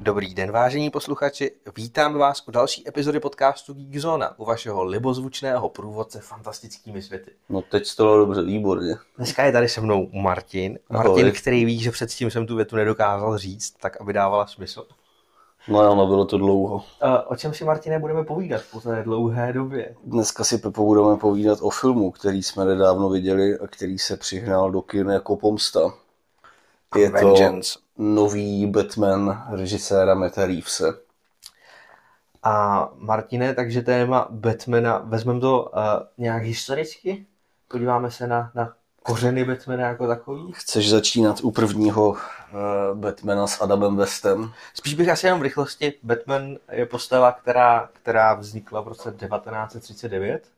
Dobrý den, vážení posluchači. Vítám vás u další epizody podcastu Geekzona, u vašeho libozvučného průvodce fantastickými světy. No teď to bylo dobře, výborně. Dneska je tady se mnou Martin. Martin, Ahoj. který ví, že předtím jsem tu větu nedokázal říct, tak aby dávala smysl. No jo, no bylo to dlouho. O čem si, Martine, budeme povídat po té dlouhé době? Dneska si Pepo budeme povídat o filmu, který jsme nedávno viděli a který se přihnal do kin jako pomsta. Je Vengeance. to nový Batman režiséra Meta Reevese. A Martine, takže téma Batmana, vezmeme to uh, nějak historicky? Podíváme se na, na kořeny Batmana jako takový? Chceš začínat u prvního uh, Batmana s Adamem Westem? Spíš bych asi jenom v rychlosti. Batman je postava, která, která vznikla v roce 1939.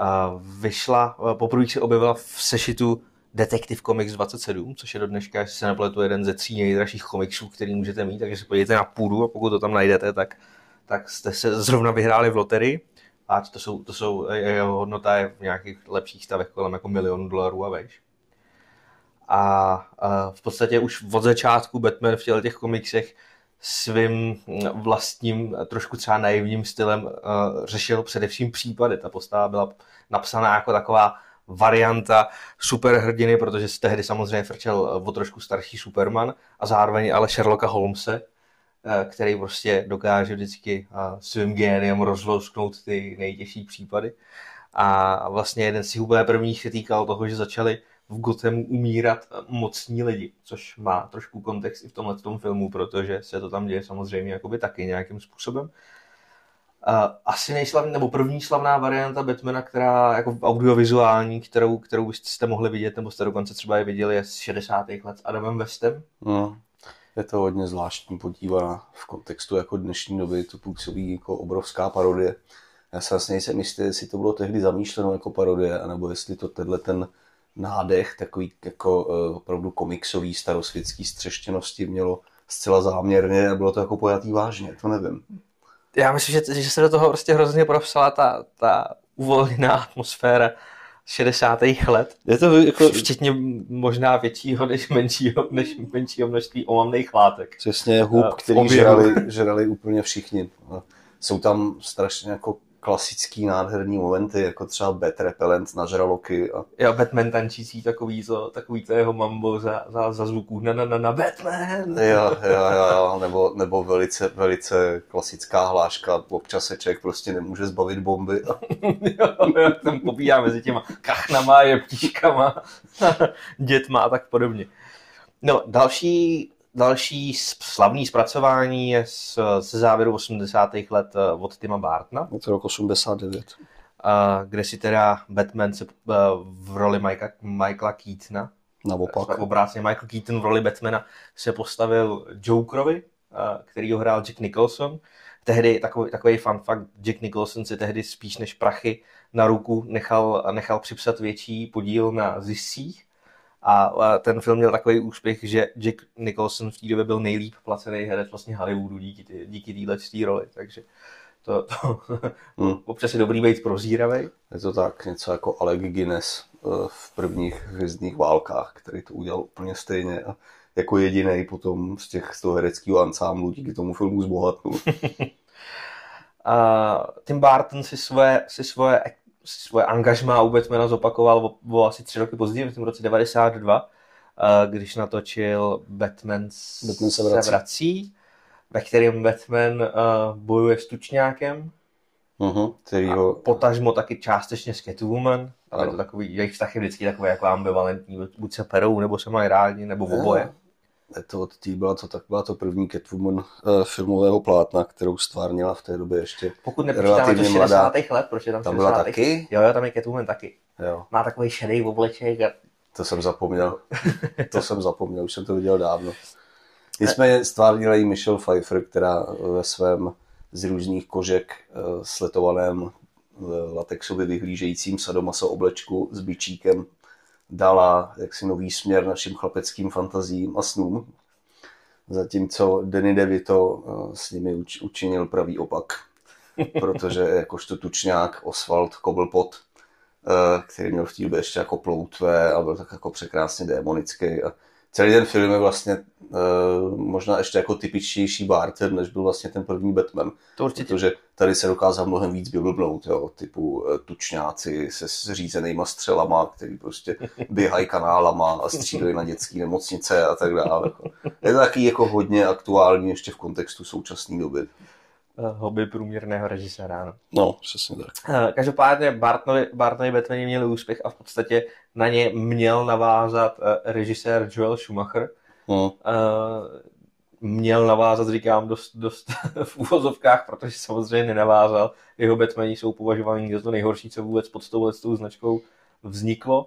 Uh, vyšla, uh, poprvé se objevila v sešitu Detective Comics 27, což je do dneška, jestli se nepletu, jeden ze tří nejdražších komiksů, který můžete mít, takže se podívejte na půdu a pokud to tam najdete, tak, tak jste se zrovna vyhráli v loterii. A to jsou, to jsou, jeho hodnota je v nějakých lepších stavech kolem jako milionu dolarů a vejš. A, a v podstatě už od začátku Batman v těch komiksech svým vlastním, trošku třeba naivním stylem uh, řešil především případy. Ta postava byla napsaná jako taková varianta superhrdiny, protože tehdy samozřejmě frčel o trošku starší Superman a zároveň ale Sherlocka Holmese, eh, který prostě dokáže vždycky eh, svým géniem rozlousknout ty nejtěžší případy. A vlastně jeden z těch úplně prvních se týkal toho, že začali v Gothemu umírat mocní lidi, což má trošku kontext i v tomhle tom filmu, protože se to tam děje samozřejmě jakoby taky nějakým způsobem asi nejslavný, nebo první slavná varianta Batmana, která jako audiovizuální, kterou, kterou jste mohli vidět, nebo jste dokonce třeba je viděli, je z 60. let s Adamem Westem. No, je to hodně zvláštní podívaná v kontextu jako dnešní doby, to působí jako obrovská parodie. Já se vlastně nejsem jistý, jestli to bylo tehdy zamýšleno jako parodie, anebo jestli to tenhle ten nádech, takový jako uh, opravdu komiksový starosvětský střeštěnosti mělo zcela záměrně a bylo to jako pojatý vážně, to nevím já myslím, že, že se do toho prostě hrozně propsala ta, ta uvolněná atmosféra 60. let. Je to jako... Včetně možná většího než menšího, než menšího množství omamných látek. Přesně hub, který žrali, žrali úplně všichni. Jsou tam strašně jako klasický nádherný momenty, jako třeba Bat Repellent na žraloky. A... Jo, Batman tančící takový to, takový to jeho mambo za, za, za zvuků na, na, na, na Batman. Jo, jo, jo, jo. Nebo, nebo velice, velice klasická hláška, občas se člověk prostě nemůže zbavit bomby. jo, jo, tam pobíhá mezi těma kachnama, jeptíškama, dětma a tak podobně. No, další Další slavný zpracování je z, ze závěru 80. let eh, od Tima Bartna. Je to rok 89. kde si teda Batman se eh, v roli Michaela, Michaela Keatona Naopak. Obráceně Michael Keaton v roli Batmana se postavil Jokerovi, eh, který ho hrál Jack Nicholson. Tehdy takový, takový fun fact, Jack Nicholson si tehdy spíš než prachy na ruku nechal, nechal připsat větší podíl na ziscích a ten film měl takový úspěch, že Jack Nicholson v té době byl nejlíp placený herec vlastně Hollywoodu díky, ty, díky roli, takže to, to hmm. občas je dobrý být prozíravý. Je to tak, něco jako Alec Guinness eh, v prvních hvězdných válkách, který to udělal úplně stejně a jako jediný potom z těch z toho hereckého ansámblu díky tomu filmu zbohatnul. a Tim Burton si svoje, si svoje svoje angažmá u Batmana zopakoval o, o asi tři roky později, v tom roce 92, když natočil Batman, Batman se vrací, se vrací. ve kterém Batman uh, bojuje s tučňákem, uh-huh, kterýho... potažmo taky částečně s Catwoman, ale to takový, jejich vztah je vždycky takový jako ambivalentní, buď se perou, nebo se mají rádi, nebo oboje to od tý byla to, tak byla to první Catwoman uh, filmového plátna, kterou stvárnila v té době ještě Pokud nepočítáme to 60. Mladá. let, proč je tam, tam byla taky? Jo, jo, tam je Catwoman taky. Jo. Má takový šedý obleček. A... To jsem zapomněl. to jsem zapomněl, už jsem to viděl dávno. Nicméně stvárnila jí Michelle Pfeiffer, která ve svém z různých kožek uh, sletovaném latexově vyhlížejícím sadomaso oblečku s bičíkem dala jaksi nový směr našim chlapeckým fantazím a snům, zatímco Danny DeVito eh, s nimi učinil pravý opak, protože jakožto tučňák Oswald Cobblepot eh, který měl v té době ještě jako ploutve a byl tak jako překrásně démonický. A celý ten film je vlastně uh, možná ještě jako typičtější Barton, než byl vlastně ten první Batman. To určitě. Protože tady se dokázal mnohem víc vyblbnout, jo, typu uh, tučňáci se zřízenýma střelama, který prostě běhají kanálama a střílejí na dětské nemocnice a tak dále. Je to taky jako hodně aktuální ještě v kontextu současné doby. Eh, hobby průměrného režiséra. No. no, přesně tak. Eh, každopádně Bartonovi, Bartonovi Batmani měli úspěch a v podstatě na ně měl navázat eh, režisér Joel Schumacher. Hmm. Měl navázat, říkám, dost, dost v úvozovkách, protože samozřejmě nenavázal. Jeho Batmani jsou považováni za to nejhorší, co vůbec pod tou značkou vzniklo.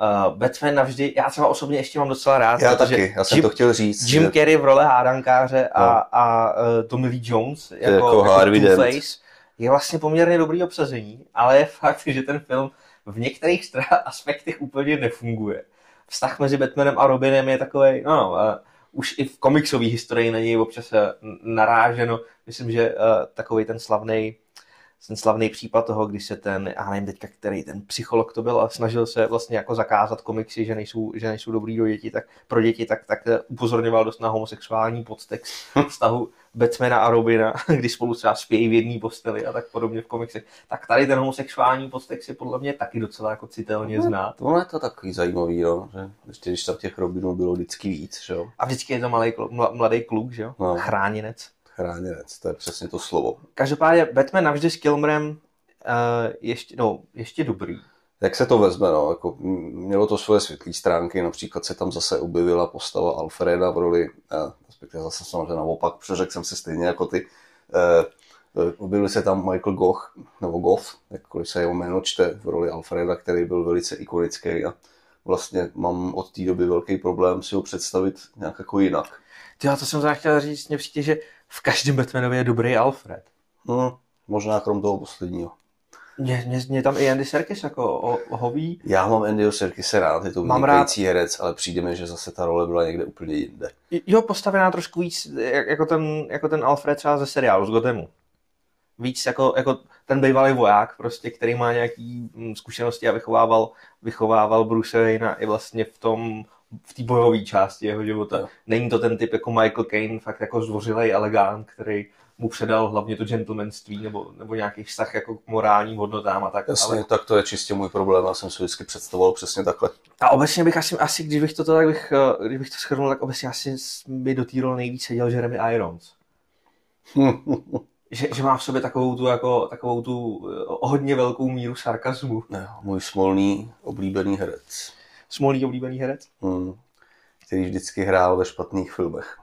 Uh, Batman navždy, já třeba osobně ještě mám docela rád. Já taky, já jsem Jim, to chtěl říct. Jim že... Carrey v role hádankáře a, no. a uh, Tommy Lee Jones jako, jako, jako Two-Face je vlastně poměrně dobrý obsazení, ale je fakt, že ten film v některých aspektech úplně nefunguje. Vztah mezi Batmanem a Robinem je takový, no, no uh, už i v komiksové historii na něj občas naráženo. Myslím, že uh, takový ten slavný ten slavný případ toho, když se ten, já nevím teďka, který ten psycholog to byl a snažil se vlastně jako zakázat komiksy, že nejsou, že nejsou dobrý do děti, tak pro děti, tak, tak upozorňoval dost na homosexuální podtext vztahu Batmana a Robina, když spolu třeba spějí v jedné posteli a tak podobně v komiksech. Tak tady ten homosexuální podtext je podle mě taky docela jako citelně no, znát. Ono je to takový zajímavý, jo, že ještě když tam těch Robinů bylo vždycky víc, že jo. A vždycky je to malý, mladý kluk, že jo, no. chráněnec chráněnec, to je přesně to slovo. Každopádně Batman navždy s Kilmerem uh, ještě, no, ještě dobrý. Jak se to vezme, no, jako mělo to svoje světlé stránky, například se tam zase objevila postava Alfreda v roli, eh, respektive zase samozřejmě naopak, přeřekl jsem se stejně jako ty, eh, objevil se tam Michael Goch, nebo Goff, jakkoliv se jeho jméno čte, v roli Alfreda, který byl velice ikonický a vlastně mám od té doby velký problém si ho představit nějak jako jinak. Já to jsem chtěl říct, mě přijde, že v každém Batmanovi je dobrý Alfred. Hmm, možná krom toho posledního. Mě, mě, mě tam i Andy Serkis jako o, hoví. Já mám Andy Serkis rád, je to mám rád... herec, ale přijde mi, že zase ta role byla někde úplně jinde. Jo, postavená trošku víc jako ten, jako ten Alfred třeba ze seriálu z Gothemu. Víc jako, jako ten bývalý voják, prostě, který má nějaký mm, zkušenosti a vychovával, vychovával Bruce Wayne i vlastně v tom v té bojové části jeho života. No. Není to ten typ jako Michael Caine, fakt jako zdvořilej elegant, který mu předal hlavně to gentlemanství nebo, nebo nějaký vztah jako k morálním hodnotám a tak. Jasně, ale... tak to je čistě můj problém, já jsem si vždycky představoval přesně takhle. A obecně bych asi, asi když bych to, tak bych, eh, když bych to schrnul, tak obecně asi by do té nejvíc seděl Jeremy Irons. že, že má v sobě takovou tu, jako, takovou tu eh, hodně velkou míru sarkazmu. Ne, můj smolný oblíbený herec. Smolný oblíbený herec? Hmm. Který vždycky hrál ve špatných filmech.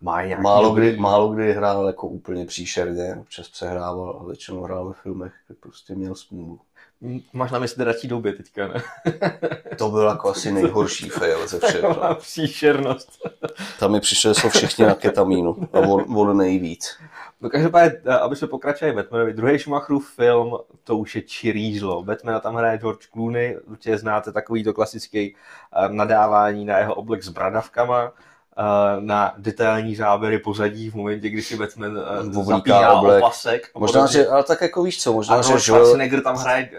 Má málo, kdy, málo kdy hrál jako úplně příšerně, občas přehrával, ale většinou hrál ve filmech, tak prostě měl smůlu. Máš na mysli radší doby teďka, ne? to byl jako asi nejhorší fail ze všech. Taková příšernost. Tam mi přišlo, že jsou všichni na ketamínu a on, on nejvíc. No každopádně, eh, aby se pokračovali Batmanovi, druhý Schumacherův film, to už je čirížlo. Batmana tam hraje George Clooney, určitě znáte takový to klasický eh, nadávání na jeho oblek s bradavkama, eh, na detailní záběry pozadí v momentě, kdy si Batman zapíná oblek. opasek. Možná, že, ale tak jako víš co, možná, a že Schwarzenegger tam hraje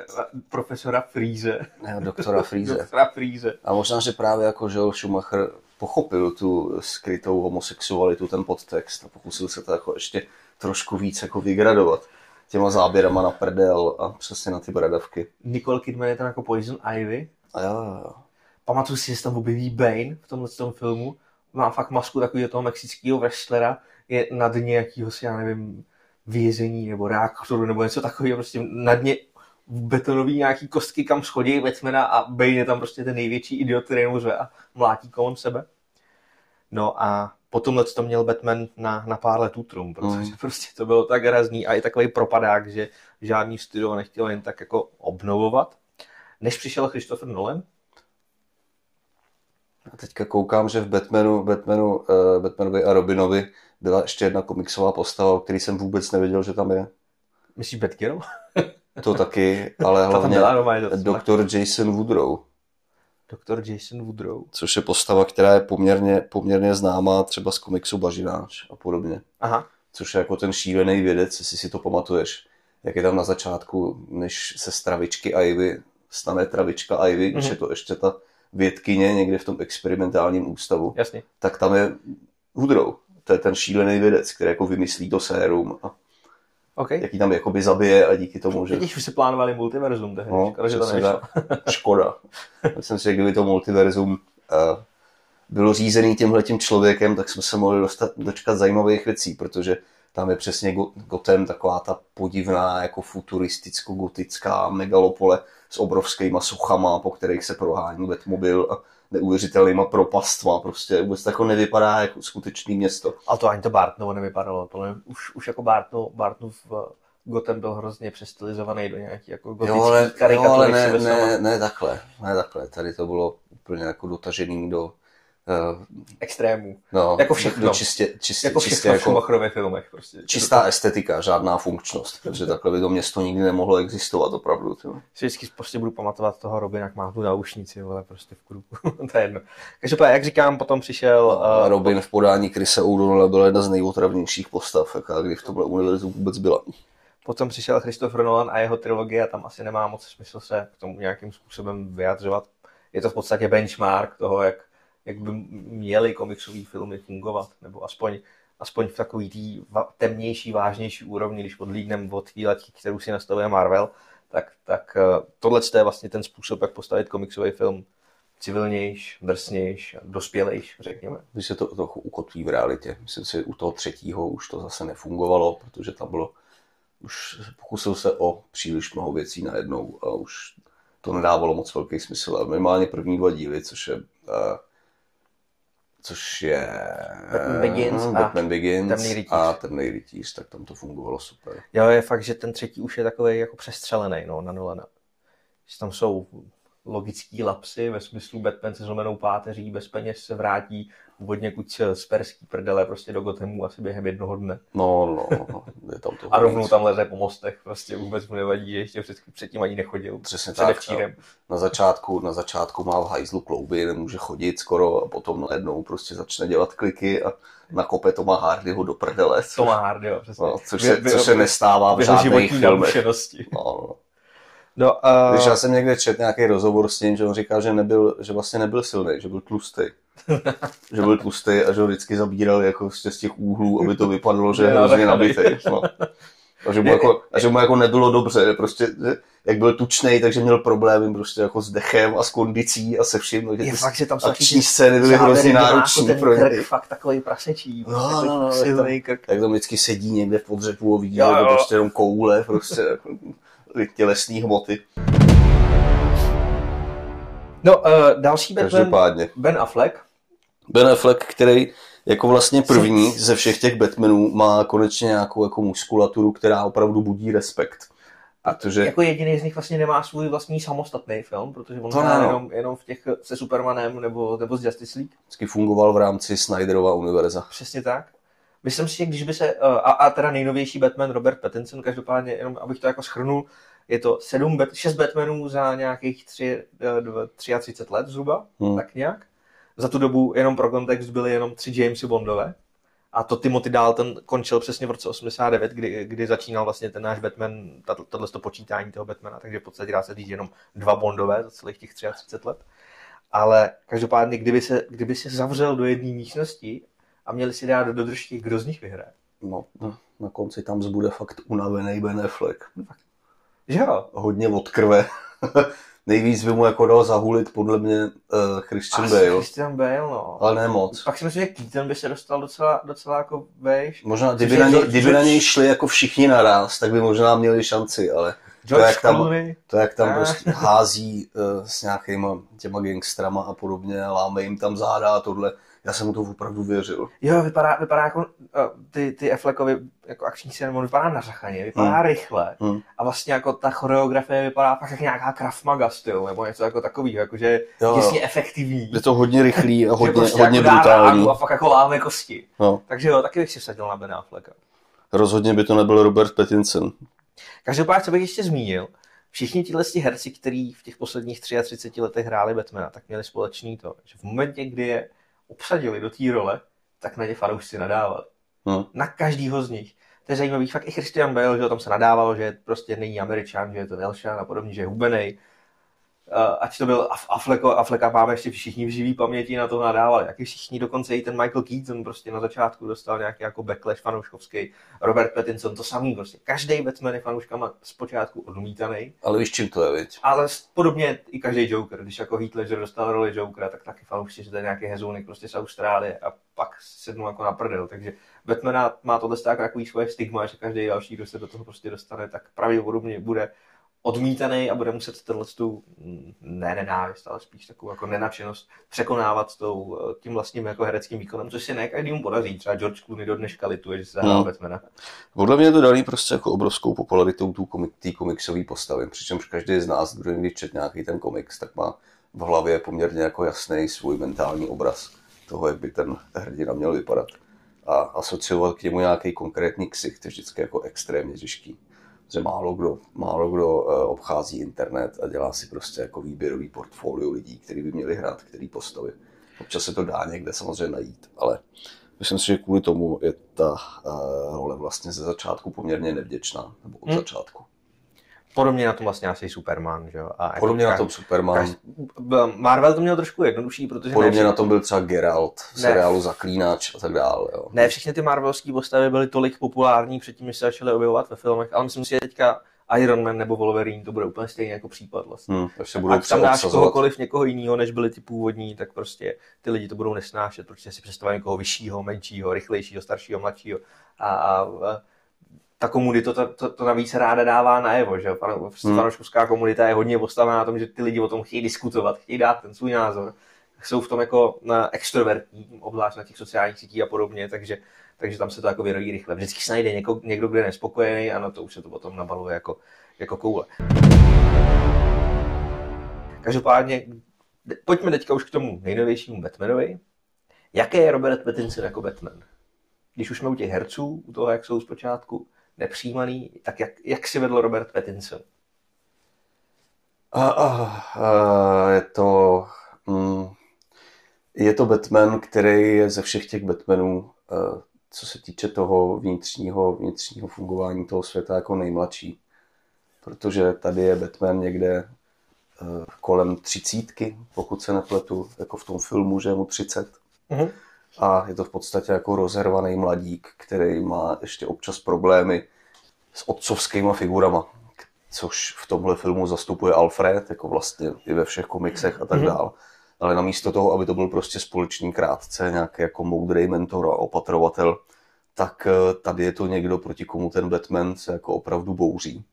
profesora Freeze. Ne, doktora Freeze. doktora Freeze. A možná, že právě jako Joel Schumacher pochopil tu skrytou homosexualitu, ten podtext a pokusil se to jako ještě trošku víc jako vygradovat těma záběrama na prdel a přesně na ty bradavky. Nicole Kidman je tam jako Poison Ivy. A jo, jo. Pamatuju si, že se tam objeví Bane v tomhle tom filmu. Má fakt masku takového toho mexického wrestlera. Je na dně jakýhosi, já nevím, vězení nebo reaktoru nebo něco takového. Prostě na dně betonový nějaký kostky, kam schodí Batmana a Bane je tam prostě ten největší idiot, který mu a mlátí kolem sebe. No a potom to měl Batman na, na pár let útrum, protože mm. prostě to bylo tak razný a i takový propadák, že žádný studio nechtěl jen tak jako obnovovat. Než přišel Christopher Nolan, a teďka koukám, že v Batmanu, Batmanu uh, Batmanovi a Robinovi byla ještě jedna komiksová postava, o který jsem vůbec nevěděl, že tam je. Myslíš Batgirl? to taky, ale hlavně doktor Jason Woodrow. Doktor Jason Woodrow. Což je postava, která je poměrně, poměrně známá třeba z komiksu Bažináč a podobně. Aha. Což je jako ten šílený vědec, jestli si to pamatuješ. jak je tam na začátku, než se z travičky Ivy stane travička Ivy, když Mhm. je to ještě ta vědkyně někde v tom experimentálním ústavu, Jasně. tak tam je Woodrow. To je ten šílený vědec, který jako vymyslí to sérum a OK. jaký tam jakoby zabije a díky tomu, že... Vidíš, už si plánovali multiverzum tehdy. No, Škoda, že to tak. Škoda. Myslím si, že kdyby to multiverzum uh, bylo řízený tímhletím člověkem, tak jsme se mohli dostat, dočkat zajímavých věcí, protože tam je přesně Go- Gotham taková ta podivná, jako futuristicko-gotická megalopole s obrovskými suchama, po kterých se prohání Batmobil a neuvěřitelnýma propastma. Prostě vůbec to jako nevypadá jako skutečný město. A to ani to Bartnovo nevypadalo. To ne, už, už jako Bartno, Bartnův uh, Gotham byl hrozně přestylizovaný do nějaký jako gotický Jo, ale, jo, karikatury ale ne, ne, ne, takhle, ne takhle. Tady to bylo úplně jako dotažený do, Extrémů. no, Jako všechno. do čistě, čistě, Jako čistě všechno v jako, filmech. Prostě. čistá estetika, žádná funkčnost, protože takhle by to město nikdy nemohlo existovat opravdu. Si vždycky prostě budu pamatovat toho Robina, jak má tu náušnici, vole, prostě v kruhu. to je jedno. Každopádně, jak říkám, potom přišel... Uh, Robin v podání Krise O'Donnella byla jedna z nejotravnějších postav, jaká kdy v tomhle univerzu vůbec byla. Potom přišel Christopher Nolan a jeho trilogie a tam asi nemá moc smysl se k tomu nějakým způsobem vyjadřovat. Je to v podstatě benchmark toho, jak, jak by měly komiksové filmy fungovat, nebo aspoň, aspoň v takový tý temnější, vážnější úrovni, když odlídneme od té kterou si nastavuje Marvel, tak, tak eh, tohle je vlastně ten způsob, jak postavit komiksový film civilnějš, drsnějš, dospělejš, řekněme. Když se to trochu ukotví v realitě. Myslím si, u toho třetího už to zase nefungovalo, protože tam bylo, už pokusil se o příliš mnoho věcí najednou a už to nedávalo moc velký smysl. A minimálně první dva díly, což je, uh, což je Batman Begins a Batman Begins Temný rytíř. a Temný rytíř, tak tam to fungovalo super. Jo, je fakt, že ten třetí už je takový jako přestřelený no, na Nolana. Že tam jsou logický lapsy ve smyslu Batman se zlomenou páteří, bez peněz se vrátí původně kuď z perský prdele prostě do Gothamu asi během jednoho dne. No, no, no, no, je tam to A rovnou tam leze po mostech, prostě vůbec mu nevadí, že ještě před, předtím ani nechodil. Přesně tak. Předevčírem. Na začátku, na začátku má v hajzlu klouby, nemůže chodit skoro a potom najednou prostě začne dělat kliky a nakope Toma Hardyho do prdele. Toma Hardy, jo, přesně. no, což, se, což se nestává v žádných filmech. No, no. No, uh, Když já jsem někde četl nějaký rozhovor s tím, že on říká, že, nebyl, že vlastně nebyl silný, že byl tlustý. že byl tlustý a že ho vždycky zabíral jako z těch úhlů, aby to vypadalo, že je hrozně tak nabitý. No. A že, mu jako, a že mu jako nebylo dobře, prostě, že jak byl tučnej, takže měl problémy prostě jako s dechem a s kondicí a se vším. takže je ty fakt, že tam jsou akční scény byly hrozně náročné ten pro krk něj. fakt takový prasečí. No, no, no, jak krk. Jak tam vždycky sedí někde v podřepu a vidí, Jo, že jo. prostě jenom koule, prostě jako tělesný hmoty. No, uh, další Batman, Každopádně. Ben Affleck, Ben Affleck, který jako vlastně první ze všech těch Batmanů má konečně nějakou jako muskulaturu, která opravdu budí respekt. Protože jako jediný z nich vlastně nemá svůj vlastní samostatný film, protože on To hrál ano. jenom, jenom v těch se Supermanem nebo, nebo z Justice League. vždycky fungoval v rámci Snyderova univerza. Přesně tak. Myslím si, že když by se, eh, a, a teda nejnovější Batman Robert Pattinson, každopádně, jenom abych to jako schrnul, je to sedm, Bat- šest Batmanů za nějakých tři, eh, dva- 33 let zhruba, Hmm. tak nějak. Za tu dobu, jenom pro kontext, byly jenom tři Jamesy Bondové. A to Timothy Dalton končil přesně v roce 89, kdy, kdy začínal vlastně ten náš Batman, tohle to počítání toho Batmana, takže v podstatě dá se říct jenom dva Bondové za celých těch 33 let. Ale každopádně, kdyby se, kdyby se zavřel do jedné místnosti a měli si dát do držky, kdo z nich vyhraje. No, na konci tam zbude fakt unavený Ben Affleck. Že jo? Hodně od krve. Nejvíc by mu jako dal zahulit podle mě uh, Christian Asi Bale, Christian Bale, no. ale ne moc. Pak si myslím, že Keaton by se dostal docela, docela jako vejš. Možná, kdyby na, něj, George- kdyby na něj šli jako všichni naraz, tak by možná měli šanci, ale George jak tam- Clooney. To, jak tam Ah. prostě hází uh, s nějakýma těma gangstrama a podobně, láme jim tam záda a tohle, já jsem mu to opravdu věřil. Jo, vypadá, vypadá jako uh, ty, ty Affleckovi jako akční scény, on vypadá nařachaně, vypadá Hmm. rychle. Hmm. A vlastně jako ta choreografie vypadá fakt jak nějaká Krav Maga styl, nebo něco jako takového, jakože Jo, těsně efektivní. Je to hodně rychlý a hodně, prostě hodně jako brutální. A fakt jako láme kosti. No, Takže jo, taky bych si vsadil na Ben Afflecka. rozhodně by to nebyl Robert Pattinson. Každopádně, co bych ještě zmínil, všichni tihle herci, kteří v těch posledních 33 letech hráli Batmana, tak měli společný to, že v momentě, kdy je obsadili do té role, tak na ně fanoušci nadávat. Hm. Na každýho z nich. to je zajímavý, fakt i Christian Bale, že tam se nadával, že prostě není Američan, že je to Elšan a podobně, že je hubenej. Uh, ať to byl Affleko, Affleka máme ještě všichni v živý paměti na to nadávali, jak i všichni, dokonce i ten Michael Keaton prostě na začátku dostal nějaký jako backlash fanouškovský, Robert Pattinson to samý prostě, každý Batman je fanouškama zpočátku odmítaný. Ale víš, čím to je, viď? Ale podobně i každý Joker, když jako Heath Ledger dostal roli Jokera, tak taky fanoušci, že to je nějaký hezounek prostě z Austrálie a pak sednu jako na prdel, takže Batmana má tohle tak takový svoje stigma, že každý další, kdo se do toho prostě dostane, tak pravděpodobně bude odmítaný a bude muset tenhle tu, mm, ne nenávist, ale spíš takovou jako nenačenost překonávat tou, eh, tím vlastním jako hereckým výkonem, což se ne každému podaří. Třeba George Clooney do dneška lituje, že se zahrál hmm. Batmana. Podle mě to daný prostě jako obrovskou popularitou té komik, komiksové postavy, přičemž každý z nás, kdo někdy čet nějaký ten komiks, tak má v hlavě poměrně jako jasný svůj mentální obraz toho, jak by ten hrdina měl vypadat. A asociovat k němu nějaký konkrétní ksich, to je vždycky jako extrémně těžký že málo kdo, málo kdo eh, obchází internet a dělá si prostě jako výběrový portfolio lidí, kteří by měli hrát který postavy. Občas se to dá někde samozřejmě najít, ale myslím si, že kvůli tomu je ta uh, role vlastně ze začátku poměrně nevděčná, nebo od hmm. začátku. Podobně na tom vlastně asi Superman, že jo? A jako Podobně na tom Superman. Marvel to měl trošku jednodušší, protože Podobně ne na tom byl třeba Geralt v seriálu Zaklínač a tak dále. Jo. Ne, všechny ty Marvelské postavy byly tolik populární předtím, než se začaly objevovat ve filmech, ale myslím si, že teďka Iron Man nebo Wolverine, to bude úplně stejný jako případ vlastně. Hmm, se budou tam dáš kohokoliv někoho jiného, než byli ty původní, tak prostě ty lidi to budou nesnášet, protože si představují někoho vyššího, menšího, rychlejšího, staršího, mladšího. A, a, a ta komunita to, to, to navíc ráda dává najevo, že hmm. fanouškovská komunita je hodně postavená na tom, že ty lidi o tom chtějí diskutovat, chtějí dát ten svůj názor. Jsou v tom jako na extrovertní, obzvlášť na těch sociálních sítích a podobně, takže, takže tam se to jako vyrodí rychle. Vždycky se najde něko, někdo, kdo je nespokojený a na to už se to potom nabaluje jako, jako koule. Každopádně, pojďme teďka už k tomu nejnovějšímu Batmanovi. Jaký je Robert Pattinson jako Batman? Když už jsme u těch herců, u toho, jak jsou zpočátku, nepřijímaný, tak jak, jak si vedl Robert Pattinson? Uh, uh, uh, je to... Mm, je to Batman, který je ze všech těch Batmanů, uh, co se týče toho vnitřního, vnitřního fungování toho světa, jako nejmladší. Protože tady je Batman někde uh, kolem třicítky, pokud se nepletu, jako v tom filmu, že je mu 30. Uh-huh a je to v podstatě jako rozhervaný mladík, který má ještě občas problémy s otcovskýma figurama, což v tomhle filmu zastupuje Alfred, jako vlastně i ve všech komiksech a tak mm-hmm. dále. Ale namísto toho, aby to byl prostě společný krátce, nějaký jako moudrý mentor a opatrovatel, tak eh, tady je to někdo, proti komu ten Batman se jako opravdu bouří.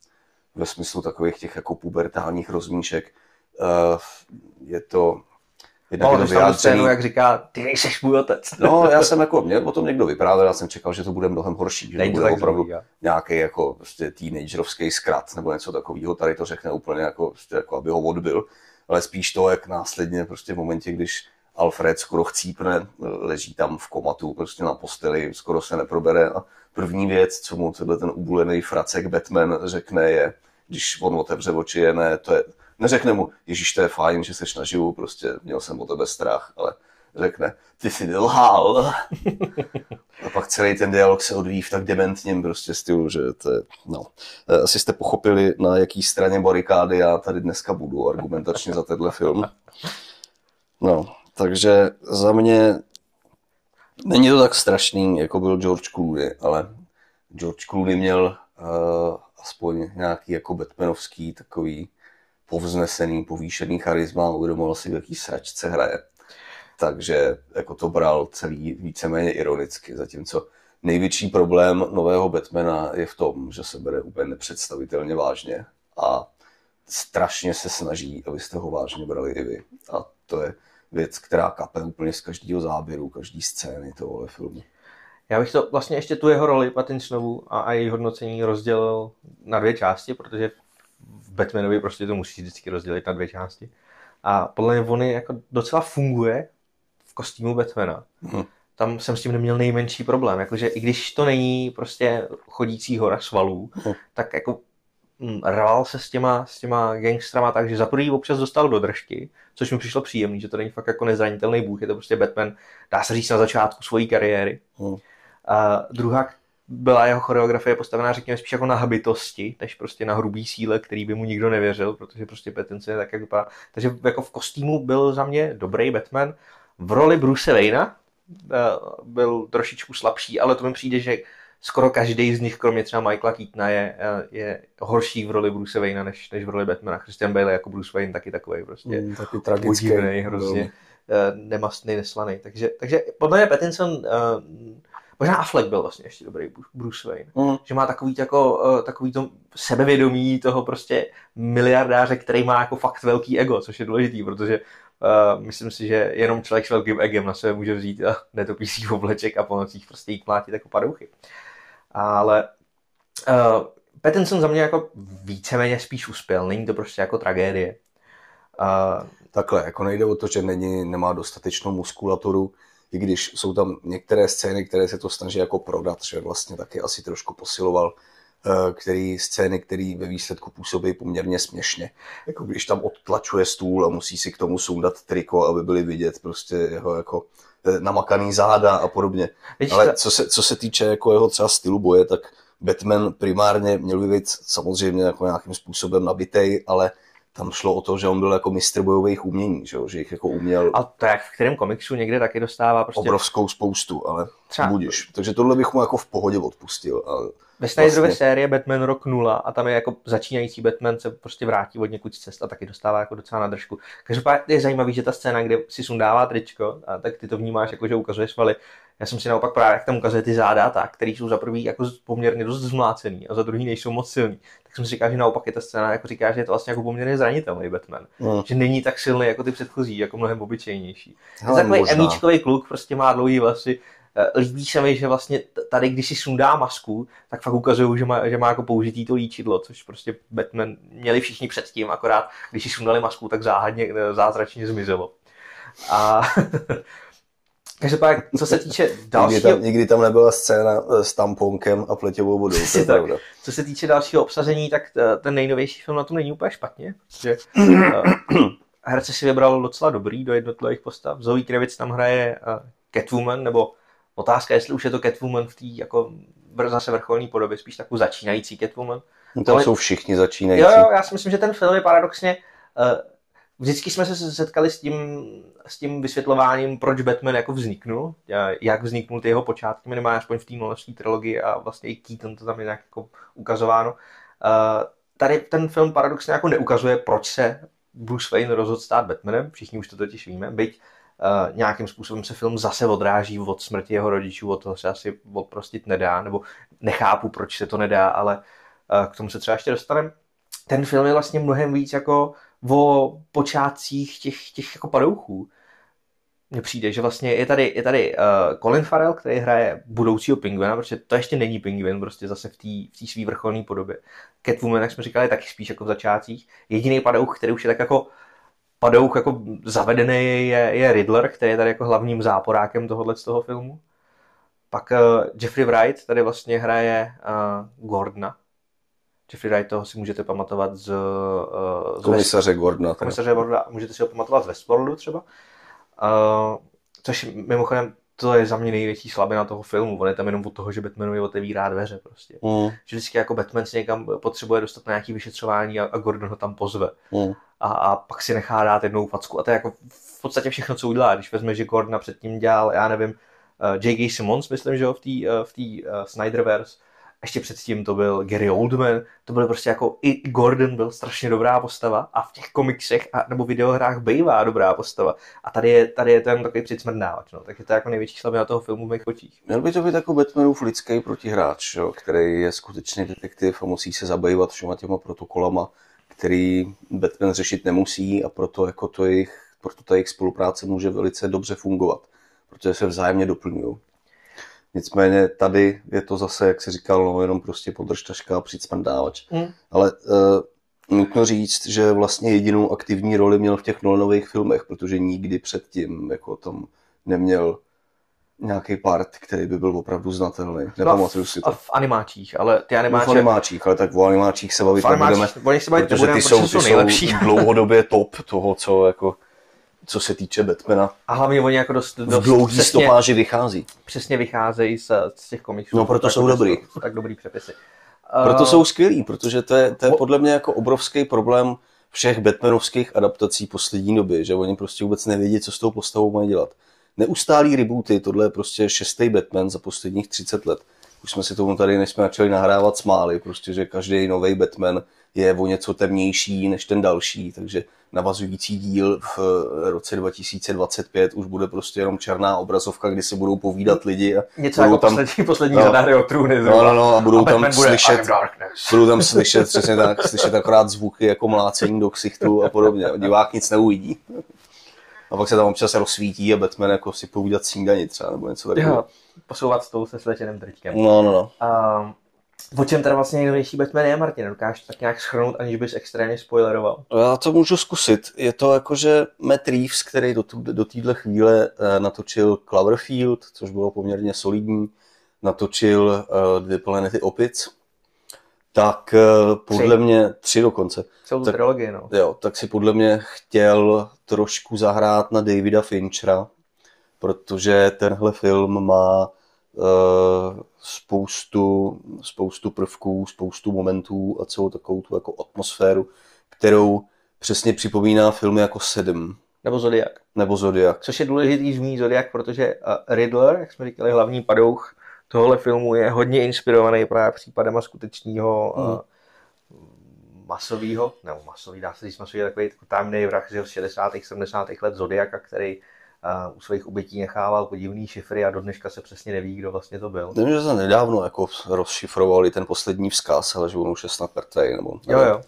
Ve smyslu takových těch jako pubertálních rozmíšek. Eh, je to Jednak no, vyjádřený... scénu, jak říká, ty nejseš můj otec. No, já jsem jako, mě o tom někdo vyprávěl, já jsem čekal, že to bude mnohem horší, že Není to bude opravdu zlý, nějaký jako prostě teenagerovský zkrat nebo něco takového, tady to řekne úplně jako, prostě, jako aby ho odbil, ale spíš to, jak následně prostě v momentě, když Alfred skoro chcípne, leží tam v komatu, prostě na posteli, skoro se neprobere a první věc, co mu tenhle ten ubulený fracek Batman řekne je, když on otevře oči, je ne, to je, Neřekne mu, Ježíš, to je fajn, že seš naživu, prostě měl jsem o tebe strach, ale řekne, ty jsi lhal. A pak celý ten dialog se odvíjí v tak dementním prostě stylu, že to je, no. Eh, asi jste pochopili, na jaký straně barikády já tady dneska budu argumentačně za tenhle film. No, takže za mě není to tak strašný, jako byl George Clooney, ale George Clooney měl uh, aspoň nějaký jako Batmanovský takový povznesený, povýšený charisma, uvědomil si, v jaký sračce hraje. Takže jako to bral celý víceméně ironicky, zatímco největší problém nového Batmana je v tom, že se bere úplně nepředstavitelně vážně a strašně se snaží, abyste ho vážně brali i vy. A to je věc, která kape úplně z každého záběru, každý scény tohohle filmu. Já bych to vlastně ještě tu jeho roli Pattinsonovu a, a její hodnocení rozdělil na dvě části, protože Batmanovi prostě to musí vždycky rozdělit na dvě části. A podle mě on jako docela funguje v kostýmu Batmana. Hmm. Tam jsem s tím neměl nejmenší problém. Jakože i když to není prostě chodící hora svalů, hmm. tak jako hm, rval se s těma, s těma gangstrama tak, že za prvý občas dostal do držky, což mi přišlo příjemný, že to není fakt jako nezranitelný bůh, je to prostě Batman, dá se říct na začátku své kariéry. Hmm. A druhá, byla jeho choreografie postavená, řekněme, spíš jako na habitosti, než prostě na hrubý síle, který by mu nikdo nevěřil, protože prostě Pattinson je tak, jak vypadá. Takže jako v kostýmu byl za mě dobrý Batman. V roli Bruce Wayna eh, byl trošičku slabší, ale to mi přijde, že skoro každý z nich, kromě třeba Michaela Keatona, je, eh, je horší v roli Bruce Wayna než, než v roli Batmana. Christian Bale jako Bruce Wayne taky takový prostě mm, taky tragický, podivný, hrozně uh, nemastný, neslaný. Takže, takže podle mě Pattinson uh, Možná Affleck byl vlastně ještě dobrý Bruce Wayne. Mm. Že má takový, jako, uh, takový to sebevědomí toho prostě miliardáře, který má jako fakt velký ego, což je důležitý, protože uh, myslím si, že jenom člověk s velkým egem na sebe může vzít a netopí si obleček a po nocích prostě jít mlátit jako padouchy. Ale uh, Pattinson za mě jako víceméně spíš uspěl, není to prostě jako tragédie. Uh, Takhle, jako nejde o to, že není, nemá dostatečnou muskulaturu, i když jsou tam některé scény, které se to snaží jako prodat, že vlastně taky asi trošku posiloval eh, který scény, které ve výsledku působí poměrně směšně. Jako když tam odtlačuje stůl a musí si k tomu sundat triko, aby byly vidět prostě jeho jako eh, namakaný záda a podobně. Víš, Ale co se, co se týče jako jeho třeba stylu boje, tak Batman primárně měl být samozřejmě jako nějakým způsobem nabitej, ale tam šlo o to, že on byl jako mistr bojových umění, že, že jich jako uměl. A to jak v kterém komiksu někde taky dostává prostě... Obrovskou spoustu, ale Třeba... budíš. Takže tohle bych mu jako v pohodě odpustil. A ve Snyderové vlastně... série Batman rok 0 a tam je jako začínající Batman se prostě vrátí od někud z cest a taky dostává jako docela na držku. Každopádně je zajímavý, že ta scéna, kde si sundává tričko, a tak ty to vnímáš jako, že ukazuje svaly. Já jsem si naopak právě, jak tam ukazuje ty záda, tak, který jsou za prvý jako poměrně dost zmlácený a za druhý nejsou moc silný. Tak jsem si říkal, že naopak je ta scéna, jako říká, že je to vlastně jako poměrně zranitelný Batman. Mm. Že není tak silný jako ty předchozí, jako mnohem obyčejnější. Hele, takový emíčkový kluk, prostě má dlouhý vlasy, Eh, líbí se mi, že vlastně tady, když si sundá masku, tak fakt ukazují, že má, že má jako použitý to líčidlo, což prostě Batman měli všichni předtím, akorát když si sundali masku, tak záhadně, eh, zázračně zmizelo. A Každopádně, co se týče dalšího... Nikdy tam, nikdy tam nebyla scéna eh, s tamponkem a pleťovou vodou, to je pravda. Co se týče dalšího obsazení, tak ten nejnovější film na tom není úplně špatně. Že, herce si vybral docela dobrý do jednotlivých postav. Zoe Kravitz tam hraje Catwoman, nebo Otázka, jestli už je to Catwoman v té jako zase vrcholné podobě, spíš takovou začínající Catwoman. No to Ale... jsou všichni začínající. Jo, jo, já si myslím, že ten film je paradoxně uh, vždycky jsme se setkali s tím, s tím vysvětlováním, proč Batman jako vzniknul, jak vzniknul ty jeho počátky, minimálně aspoň v té novosti trilogii a vlastně i Keaton to tam je nějak jako ukazováno. Tady ten film paradoxně jako neukazuje, proč se Bruce Wayne rozhodl stát Batmanem, všichni už to totiž víme, byť nějakým způsobem se film zase odráží od smrti jeho rodičů, od toho se asi odprostit nedá, nebo nechápu, proč se to nedá, ale k tomu se třeba ještě dostaneme. Ten film je vlastně mnohem víc jako o počátcích těch, těch jako padouchů. Mně přijde, že vlastně je tady, je tady uh, Colin Farrell, který hraje budoucího pingvina, protože to ještě není pingvin, prostě zase v té v svý vrcholné podobě. Catwoman, jak jsme říkali, taky spíš jako v začátcích. Jediný padouch, který už je tak jako padouch jako zavedený je, je Riddler, který je tady jako hlavním záporákem tohohle z toho filmu. Pak uh, Jeffrey Wright tady vlastně hraje uh, Gordona. Jeffrey Wright toho si můžete pamatovat z... Uh, z komisaře Gordona. Komisaře Gordona. Můžete si ho pamatovat z Westworldu třeba. Uh, což mimochodem to je za mě největší slabina toho filmu. On je tam jenom od toho, že Batmanovi otevírá dveře prostě. Mm. Že vždycky jako Batman si někam potřebuje dostat na nějaké vyšetřování a, a Gordon ho tam pozve. Mm. A, a, pak si nechá dát jednou facku. A to je jako v podstatě všechno, co udělá. Když vezme, že Gordona předtím dělal, já nevím, uh, J.K. Simmons, myslím, že jo, v té uh, v tý, uh, Snyderverse, ještě předtím to byl Gary Oldman, to byl prostě jako i Gordon byl strašně dobrá postava a v těch komiksech a, nebo videohrách bývá dobrá postava. A tady je, tady je ten takový přicmrdávač, no. takže to je jako největší slabina toho filmu v mých očích. Měl by to být jako Batmanův lidský protihráč, jo, který je skutečně detektiv a musí se zabývat všema těma protokolama, který Batman řešit nemusí a proto jako to jejich, proto ta jejich spolupráce může velice dobře fungovat, protože se vzájemně doplňují. Nicméně tady je to zase, jak se říkal, no, jenom prostě podržtaška a přicmrdávač. Mm. Ale uh, nutno říct, že vlastně jedinou aktivní roli měl v těch Nolanových filmech, protože nikdy předtím jako tam neměl nějaký part, který by byl opravdu znatelný. Nepamatuju si to. A v animáčích, ale ty animáče... No v animáčích, ale tak o animáčích se bavit nebudeme, oni se bavit protože ty jsou, ty jsou dlouhodobě top toho, co jako co se týče Batmana. A hlavně oni jako dost, dost v dlouhý přesně, stopáži vychází. Přesně vycházejí z, z těch komiksů. No proto jsou dobrý. Jsou tak dobrý přepisy. Proto uh, jsou skvělí, protože to je, to je podle mě jako obrovský problém všech Batmanovských adaptací poslední doby, že oni prostě vůbec nevědí, co s tou postavou mají dělat. Neustálý rebooty, tohle je prostě šestý Batman za posledních 30 let. Už jsme si tomu tady, než jsme začali nahrávat, smáli, prostě, že každý nový Batman je o něco temnější než ten další, takže navazující díl v roce 2025 už bude prostě jenom černá obrazovka, kdy se budou povídat lidi. A Něco jako tam, poslední, poslední no, řada o trůny. No, no, no, a budou a tam slyšet, budou tam slyšet přesně tak, slyšet akorát zvuky jako mlácení do ksichtu a podobně. Divák nic neuvidí. A pak se tam občas rozsvítí a Batman jako si povídat snídaní třeba, nebo něco takového. Posouvat stůl se svečeným drťkem. No, no, no. Um, O čem teda vlastně nejnovější Batman je, Martin? Dokážeš tak nějak schrnout, aniž bys extrémně spoileroval? Já to můžu zkusit. Je to jakože Matt Reeves, který do, do téhle chvíle uh, natočil Cloverfield, což bylo poměrně solidní, natočil uh, dvě planety opic, tak uh, podle tři. mě, tři dokonce. Celou tak, trilogii, no. Jo, tak si podle mě chtěl trošku zahrát na Davida Finchera, protože tenhle film má uh, spoustu, spoustu prvků, spoustu momentů a celou takovou tu jako atmosféru, kterou přesně připomíná filmy jako Sedm. Nebo Zodiak. Nebo Zodiak. Což je důležitý zmínit Zodiak, protože Riddler, jak jsme říkali, hlavní padouch tohle filmu je hodně inspirovaný právě případem skutečného hmm. masového, nebo masový, dá se říct masový, takový tajemný vrah z 60. 70. let Zodiaka, který u svých obětí nechával podivný šifry a do dneška se přesně neví, kdo vlastně to byl. Nevím, že se nedávno jako rozšifrovali ten poslední vzkaz, ale že on už je snad mrtvý, nebo jo, jo.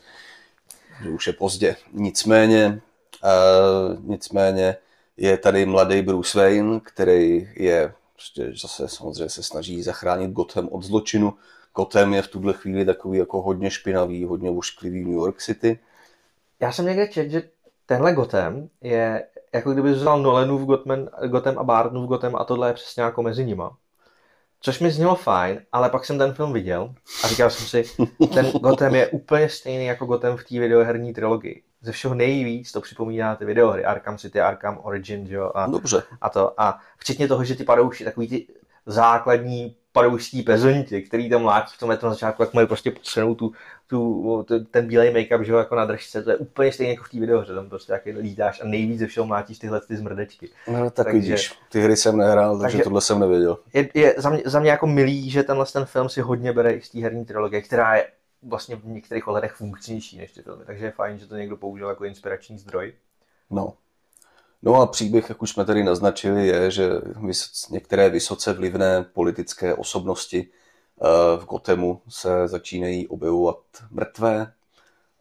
že už je pozdě. Nicméně, uh, nicméně je tady mladý Bruce Wayne, který je prostě zase samozřejmě se snaží zachránit Gotham od zločinu. Gotham je v tuhle chvíli takový jako hodně špinavý, hodně ušklivý New York City. Já jsem někde četl, že tenhle Gotham je jako kdyby vzal Nolanův Gotham, Gotham a Bartonův Gotham a tohle je přesně jako mezi nima. Což mi znělo fajn, ale pak jsem ten film viděl a říkal jsem si, ten Gotham je úplně stejný jako Gotham v té videoherní trilogii. Ze všeho nejvíc to připomíná ty videohry, Arkham City, Arkham Origin, jo, a, Dobře. a to. A včetně toho, že ty padouši, takový ty základní padouští pezonti, který tam mlátí v tom na začátku, jak mají prostě potřenou tu, tu, ten bílej make-up, že jo, jako na držce, to je úplně stejně jako v té videohře, tam prostě jaký lítáš a nejvíc ze všeho mlátíš tyhle ty zmrdečky. No tak takže, vidíš, ty hry jsem nehrál, takže, takže tohle jsem nevěděl. Je, je za, mě, za mě jako milý, že tenhle ten film si hodně bere i z té herní trilogie, která je vlastně v některých ohledech funkčnější než ty filmy, takže je fajn, že to někdo použil jako inspirační zdroj. No, No a příběh, jak už jsme tady naznačili, je, že některé vysoce vlivné politické osobnosti eh, v Gotemu se začínají objevovat mrtvé.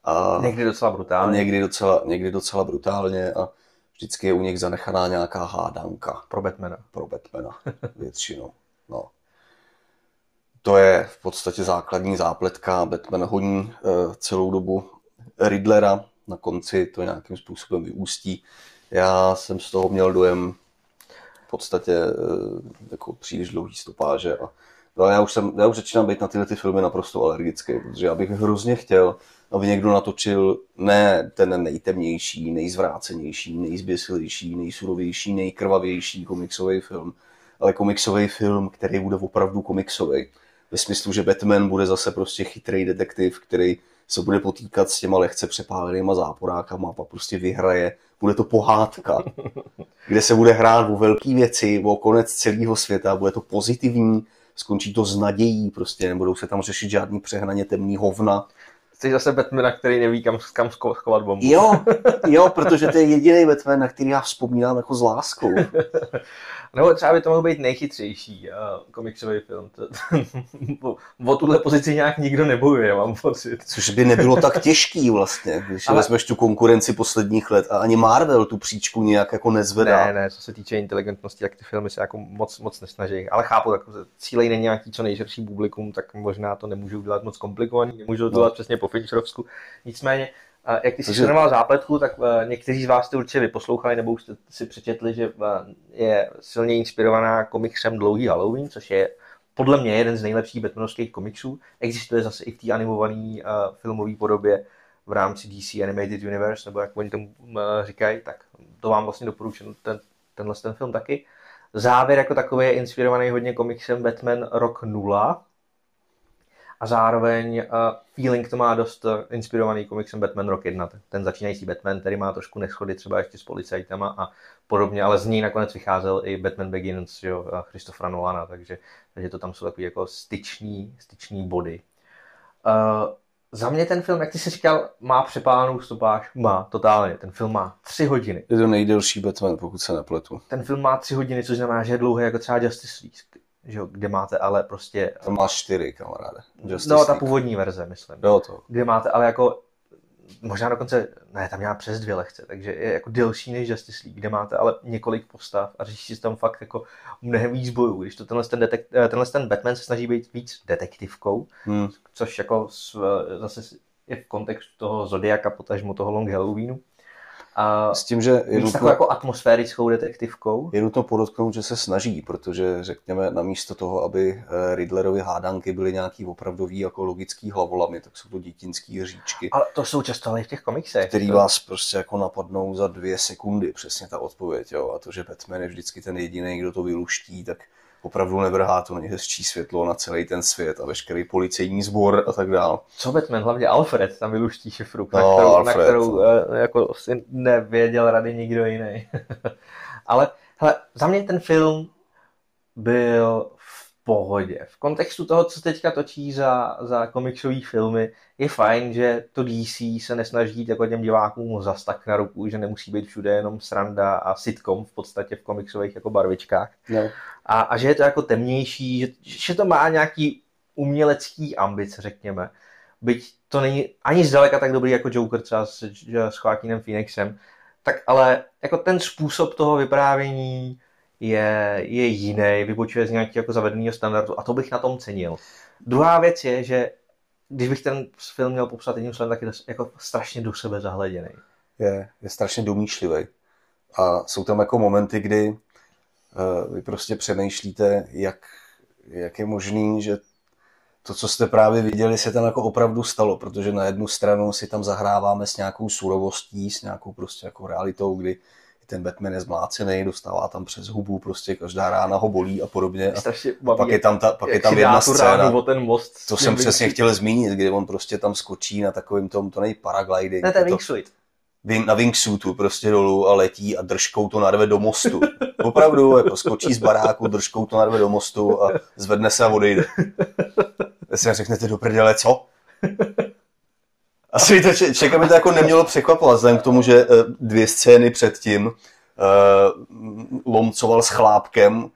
A někdy docela brutálně. Někdy docela, někdy docela brutálně a vždycky je u nich zanechaná nějaká hádanka. Pro Batmana. Pro Batmana, většinou. No. To je v podstatě základní zápletka. Batman honí uh, celou dobu Riddlera. Na konci to nějakým způsobem vyústí já jsem z toho měl dojem v podstatě eh, jako příliš dlouhý stopáže a no, já, už jsem, já už začínám být na tyhle ty filmy naprosto alergický, protože já bych hrozně chtěl, aby někdo natočil ne ten nejtemnější, nejzvrácenější, nejzběsilejší, nejsurovější, nejkrvavější komiksový film, ale komiksový film, který bude opravdu komiksový. Ve smyslu, že Batman bude zase prostě chytrý detektiv, který se bude potýkat s těma lehce přepálenýma záporákama a pak prostě vyhraje. Bude to pohádka, kde se bude hrát o velké věci, o konec celého světa, bude to pozitivní, skončí to s nadějí, prostě nebudou se tam řešit žádný přehnaně temný hovna. Jsi zase Batmana, který neví, kam, kam schovat bombu. Jo, jo, protože to je jediný Batman, na který já vzpomínám jako s láskou. Nebo třeba by to mohl být nejchytřejší uh, komiksový film. To, o, o tuhle pozici nějak nikdo nebojuje, mám pocit. Což by nebylo tak těžký vlastně, když Ale... vezmeš tu konkurenci posledních let a ani Marvel tu příčku nějak jako nezvedá. Ne, ne, co se týče inteligentnosti, tak ty filmy se jako moc, moc nesnaží. Ale chápu, tak cílej není nějaký co nejširší publikum, tak možná to nemůžu udělat moc komplikovaný, nemůžu to no. přesně po Fincherovsku. Nicméně, jak ty jsi Takže... zápletku, tak uh, někteří z vás to určitě vyposlouchali nebo už jste si přečetli, že uh, je silně inspirovaná komiksem Dlouhý Halloween, což je podle mě jeden z nejlepších Batmanovských komiksů. Existuje zase i v té animované uh, filmové podobě v rámci DC Animated Universe, nebo jak oni tomu uh, říkají, tak to vám vlastně doporučím ten, tenhle ten film taky. Závěr jako takový je inspirovaný hodně komiksem Batman rok 0, a zároveň uh, feeling to má dost uh, inspirovaný komiksem Batman Rock 1. Ten začínající Batman, který má trošku neschody třeba ještě s policajtama a podobně, ale z ní nakonec vycházel i Batman Begins, jo, Christophera Nolana, takže, takže to tam jsou takový jako styční, styční body. Uh, za mě ten film, jak ty jsi říkal, má přepálenou stopáž? Má, totálně. Ten film má tři hodiny. Je to nejdelší Batman, pokud se nepletu. Ten film má tři hodiny, což znamená, že je dlouhý jako třeba Justice League že jo, kde máte ale prostě... To má čtyři, kamaráde. Justice no, ta původní verze, myslím. Jo, to. Kde máte ale jako možná dokonce, ne, tam měla přes dvě lehce, takže je jako delší než Justice League, kde máte ale několik postav a řeší si tam fakt jako mnohem víc bojů, když to tenhle ten, detek, eh, tenhle ten Batman se snaží být víc detektivkou, hmm. což jako s, zase je v kontextu toho Zodiaka, potažmo toho Long Halloweenu, a s tím, že je nutno, jako atmosférickou detektivkou. Je nutno podotknout, že se snaží, protože řekněme, namísto toho, aby eh, Riddlerovi hádanky byly nějaký opravdový jako logický hlavolamy, tak jsou to dětinský říčky. Ale to jsou často ale v těch komiksech. Který to... vás prostě jako napadnou za dvě sekundy, přesně ta odpověď. Jo? A to, že Batman je vždycky ten jediný, kdo to vyluští, tak opravdu nevrhá to nejhezčí světlo na celý ten svět a veškerý policejní sbor a tak dále. Co Batman, hlavně Alfred, tam vyluští šifru, no, na kterou, Alfred, na kterou no. jako si nevěděl rady nikdo jiný. Ale hele, za mě ten film byl pohodě. V kontextu toho, co teďka točí za, za komiksové filmy, je fajn, že to DC se nesnaží jako těm divákům zas tak na ruku, že nemusí být všude jenom sranda a sitcom v podstatě v komiksových jako barvičkách. No. A, a že je to jako temnější, že, že to má nějaký umělecký ambice, řekněme. Byť to není ani zdaleka tak dobrý jako Joker třeba s, s Joaquinem Phoenixem, tak ale jako ten způsob toho vyprávění, je, je jiný, vybočuje z nějakého jako zavedeného standardu a to bych na tom cenil. Druhá věc je, že když bych ten film měl popsat jedním slovem, tak je jako strašně do sebe zahleděný. Je, je strašně domýšlivý. A jsou tam jako momenty, kdy vy prostě přemýšlíte, jak, jak je možný, že to, co jste právě viděli, se tam jako opravdu stalo, protože na jednu stranu si tam zahráváme s nějakou surovostí, s nějakou prostě jako realitou, kdy ten Batman je zmlácený, dostává tam přes hubu, prostě každá rána ho bolí a podobně. A, a pak je tam, ta, pak je tam jedna scéna, o ten most to jsem přesně chtěl zmínit, kdy on prostě tam skočí na takovým tom, to nej paragliding. Ne, to je wingsuit. Na wingsuitu prostě dolů a letí a držkou to narve do mostu. Opravdu, jako skočí z baráku, držkou to narve do mostu a zvedne se a odejde. Si řeknete do prdele, co? Asi to čeká mi to jako nemělo překvapovat, vzhledem k tomu, že eh, dvě scény předtím uh, lomcoval s chlápkem,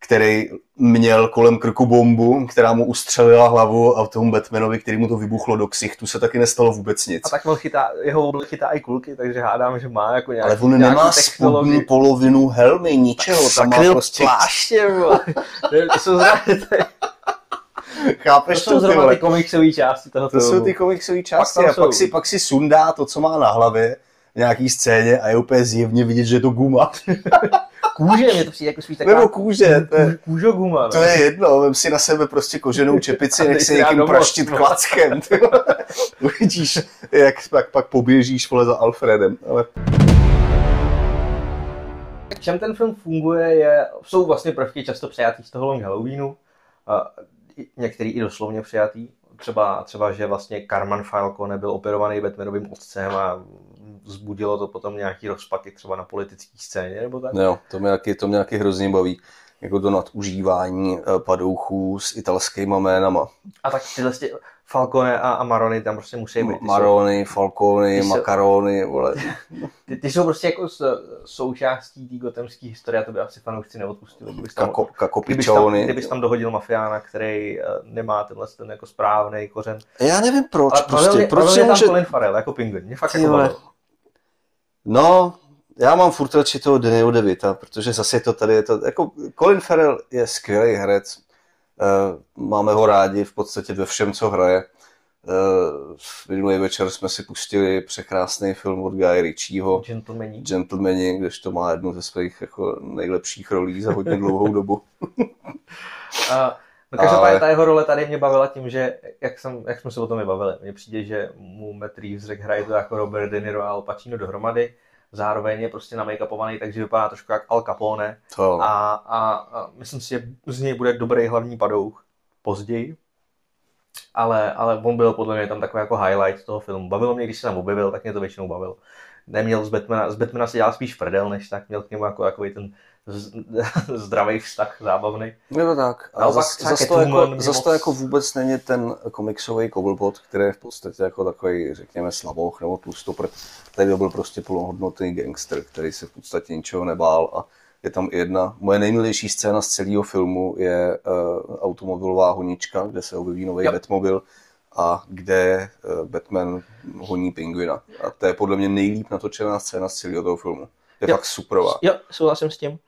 který měl kolem krku bombu, která mu ustřelila hlavu a tomu Batmanovi, který mu to vybuchlo do ksichtu, se taky nestalo vůbec nic. A tak on chytá, jeho obl chytá i kulky, takže hádám, že má jako nějaký Ale on nemá spodní polovinu helmy, ničeho, tak tam má prostě... pláště, to jsou Chápeš to? To jsou zrovna ty komiksové části toho To jsou ty komiksové části pak a pak si, pak si sundá to, co má na hlavě nějaký scéně a je úplně zjevně vidět, že je to guma. kůže, mě to přijde jako spíš taková... Nebo kůže, to je, kůžo guma. To je jedno, vem si na sebe prostě koženou čepici, nech si někým praštit no. klackem. Uvidíš, jak pak, pak poběžíš vole za Alfredem. Ale... V čem ten film funguje, je, jsou vlastně prvky často přejatý z toho Long Halloweenu některý i doslovně přijatý. Třeba, třeba, že vlastně Carman Falcone byl operovaný Batmanovým otcem a vzbudilo to potom nějaký rozpaky třeba na politické scéně, nebo tak? Jo, to mě nějaký, to mě nějaký hrozně baví jako to nadužívání eh, padouchů s italskými jménama. A tak tyhle Falcone a, a Maroni tam prostě musí být. Maroni, Falcone, Macaroni, vole. Ty, ty, jsou prostě jako součástí té gotemské historie a to by asi fanoušci neodpustili. Kdybys tam, Kako, kako kdybys, tam, kdybys tam dohodil mafiána, který eh, nemá tenhle ten jako správný kořen. Já nevím proč. Ale prostě, proč je tam Colin Farrell jako pingvin. Mě fakt jako No, já mám furt radši toho Daniela DeVita, protože zase to tady je to, jako Colin Farrell je skvělý herec, uh, máme ho rádi v podstatě ve všem, co hraje. Uh, minulý večer jsme si pustili překrásný film od Guy Ritchieho. Gentlemani. Gentlemani, kdež to má jednu ze svých jako nejlepších rolí za hodně dlouhou dobu. uh, no každopádně Ale... ta jeho role tady mě bavila tím, že jak, jsem, jak jsme se o tom bavili, mně přijde, že mu Matt Reeves řekl, hraje to jako Robert De Niro a Al Pacino dohromady zároveň je prostě namake-upovaný, takže vypadá trošku jak Al Capone. To. A, a, a myslím si, že z něj bude dobrý hlavní padouch později. Ale, ale on byl podle mě tam takový jako highlight toho filmu. Bavilo mě, když se tam objevil, tak mě to většinou bavilo. Neměl z Batmana, z Batmana si dělal spíš prdel, než tak měl k němu jako takový ten z- zdravý vztah, zábavný. Je to tak. A Naopak zas, to jako, mě zas to moc- jako vůbec není ten komiksový Cobblepot, který je v podstatě jako takový, řekněme, slaboch nebo tlustoprt. Tady to byl prostě plnohodnotný gangster, který se v podstatě ničeho nebál a je tam i jedna. Moje nejmilější scéna z celého filmu je uh, automobilová honička, kde se objeví nový. Batmobil a kde uh, Batman honí pingvina. A to je podle mě nejlíp natočená scéna z celého toho filmu. Je Jo. fakt superová. Jo, souhlasím s tím.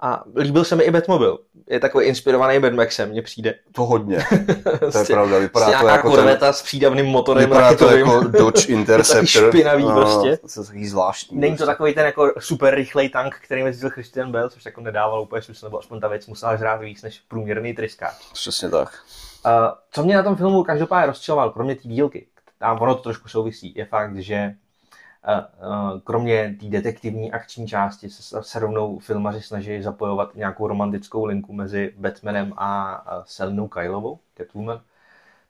A líbil se mi i Batmobil. Je takový inspirovaný Mad Maxem, mně přijde. To hodně. To je Prostě- pravda. Vypadá to jako ten, korveta s přídavným motorem Vypadá to raketovým. jako Dodge Interceptor. Špinavý No, prostě. To je takový zvláštní. Není to prostě. takový ten jako super rychlej tank, který jezdil Christian Bell, což jako nedával úplně smysl, nebo aspoň ta věc musela žrát víc než průměrný tryskáč. Přesně tak. Co mě na tom filmu každopádně rozčiloval, kromě té dílky, a ono to trošku souvisí, je fakt, že kromě té detektivní akční části se, se rovnou filmaři snaží zapojovat nějakou romantickou linku mezi Batmanem a Selinou Kylovou, Catwoman.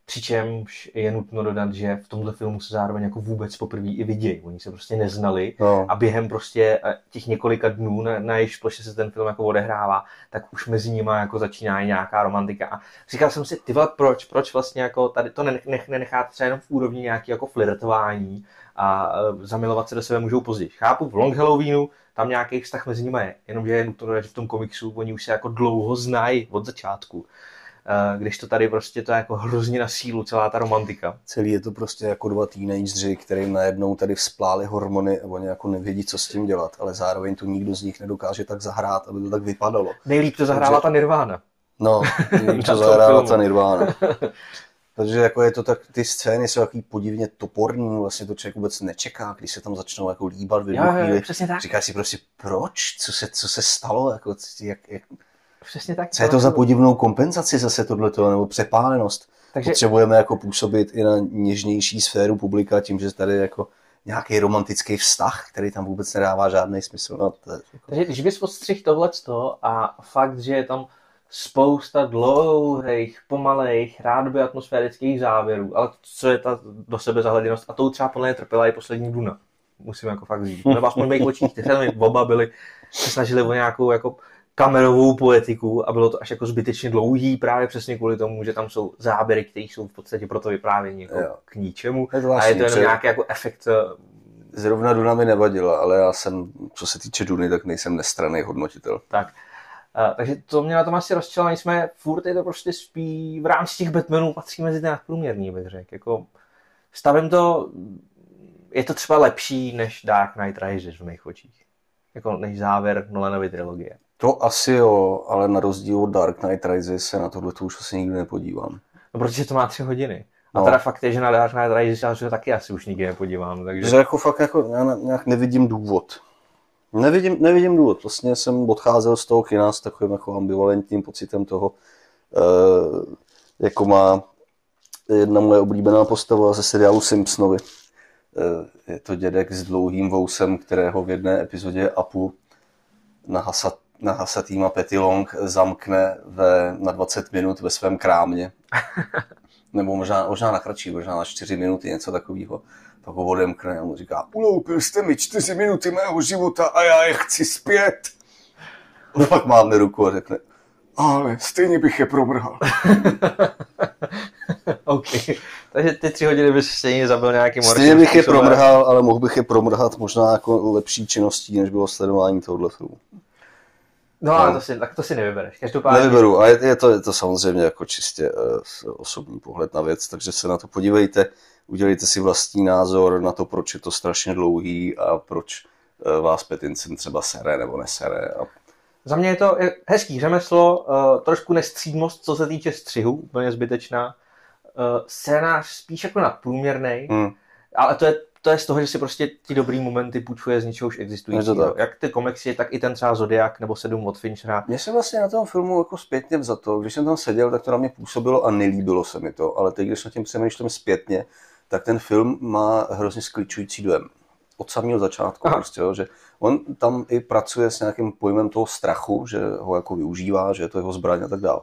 Přičemž je nutno dodat, že v tomto filmu se zároveň jako vůbec poprvé i vidějí. Oni se prostě neznali No. a během prostě eh, těch několika dnů, na, na jejich ploše se ten film jako odehrává, tak už mezi nimi jako začíná i nějaká romantika. A říkal jsem si, ty proč, proč vlastně jako tady to nenech, nech, nenechat třeba jenom v úrovni nějaký jako flirtování a uh, zamilovat se do sebe můžou později. Chápu, v Long Halloweenu tam nějaký vztah mezi nimi je, jenomže je nutno dodat, že v tom komiksu oni už se jako dlouho znají od začátku. Uh, když to tady prostě to je jako hrozně na sílu, celá ta romantika. Celý je to prostě jako dva teenageři, kterým najednou tady vzplály hormony a oni jako nevědí, co s tím dělat, ale zároveň to nikdo z nich nedokáže tak zahrát, aby to tak vypadalo. Nejlíp to zahrála Takže- ta Nirvana. No, Na to zahrála ta Nirvana. Takže jako je to tak, ty scény jsou takový podivně toporní, vlastně to člověk vůbec nečeká, když se tam začnou jako líbat v jednu chvíli. Říkáš si prostě, proč? Co se, co se stalo? Jako, jak, jak, Přesně tak. co je to za podivnou kompenzaci zase tohleto, nebo přepálenost? Takže Potřebujeme jako působit i na něžnější sféru publika tím, že tady je jako nějaký romantický vztah, který tam vůbec nedává žádný smysl. No, to je, Takže když bys odstřihl tohleto a fakt, že je tam spousta dlouhých, pomalejch, rádoby atmosférických závěrů, ale co je ta do sebe zahleděnost a tou třeba podle mě trpěla i poslední Duna. Musím jako fakt říct. Nebo aspoň v mých očích. Ty filmy oba byly, se snažili o nějakou jako kamerovou poetiku a bylo to až jako zbytečně dlouhý právě přesně kvůli tomu, že tam jsou záběry, které jsou v podstatě pro to vyprávění jako Jo. k ničemu. Je to A je to jenom že- nějaký jako efekt eh, Zrovna Duna mi nevadila, ale já jsem, co se týče Duny, tak nejsem nestranný hodnotitel. Tak. Uh, takže to mě na tom asi rozčilo, jsme furt je to prostě spí v rámci těch Batmanů patří mezi ty nadprůměrný, bych řekl. Jako, stavím to, je to třeba lepší než Dark Knight Rises v mých očích. Jako než závěr Nolanovy trilogie. To asi jo, ale na rozdíl od Dark Knight Rises se na tohle už asi nikdy nepodívám. No, protože to má tři hodiny. A No. teda fakt je, že na Dark Knight Rises já se taky asi už nikdy nepodívám. Takže... Že jako fakt jako já nějak nevidím důvod. Nevidím, nevidím důvod. Vlastně jsem odcházel z toho kina s takovým jako ambivalentním pocitem toho, eh, jako má jedna moje oblíbená postava ze seriálu Simpsonovi. Eh, je to dědek s dlouhým vousem, kterého v jedné epizodě Apu na, hasat, na hasatýma Petilong zamkne ve, na 20 minut ve svém krámě. Nebo možná, možná na kratší, možná na 4 minuty, něco takového. Pak ho odemkne a mu říká, uloupil jste mi 4 minuty mého života a já je chci zpět. No pak mávne ruku a řekne, ale stejně bych je promrhal. OK. Takže ty tři hodiny bys stejně zabil nějakým Stejně bych je promrhal, ale mohl bych je promrhat možná jako lepší činností, než bylo sledování tohohle filmu. No ale No. to si, tak to si nevybereš. Každopádně, Nevyberu a je, je, to, je to samozřejmě jako čistě uh, osobní pohled na věc, takže se na to podívejte, udělejte si vlastní názor na to, proč je to strašně dlouhý a proč uh, vás Petincen třeba sere nebo nesere. A Za mě je to hezký řemeslo, uh, trošku nestřídmost, co se týče střihu, úplně zbytečná. Uh, scénář spíš jako nadprůměrný, hm, ale to je, to je z toho, že si prostě ty dobrý momenty půjčuje z něčeho už existujícího. Jak ty komiksy, tak i ten třeba Zodiak nebo Sedm od Finchera. Mně se vlastně na tom filmu jako zpětně za to, když jsem tam seděl, tak to na mě působilo a nelíbilo se mi to, ale teď, když nad tím přemýšlím zpětně, tak ten film má hrozně skličující dojem. od samého začátku. Prostě, jo, že on tam i pracuje s nějakým pojmem toho strachu, že ho jako využívá, že je to jeho zbraň a tak dále.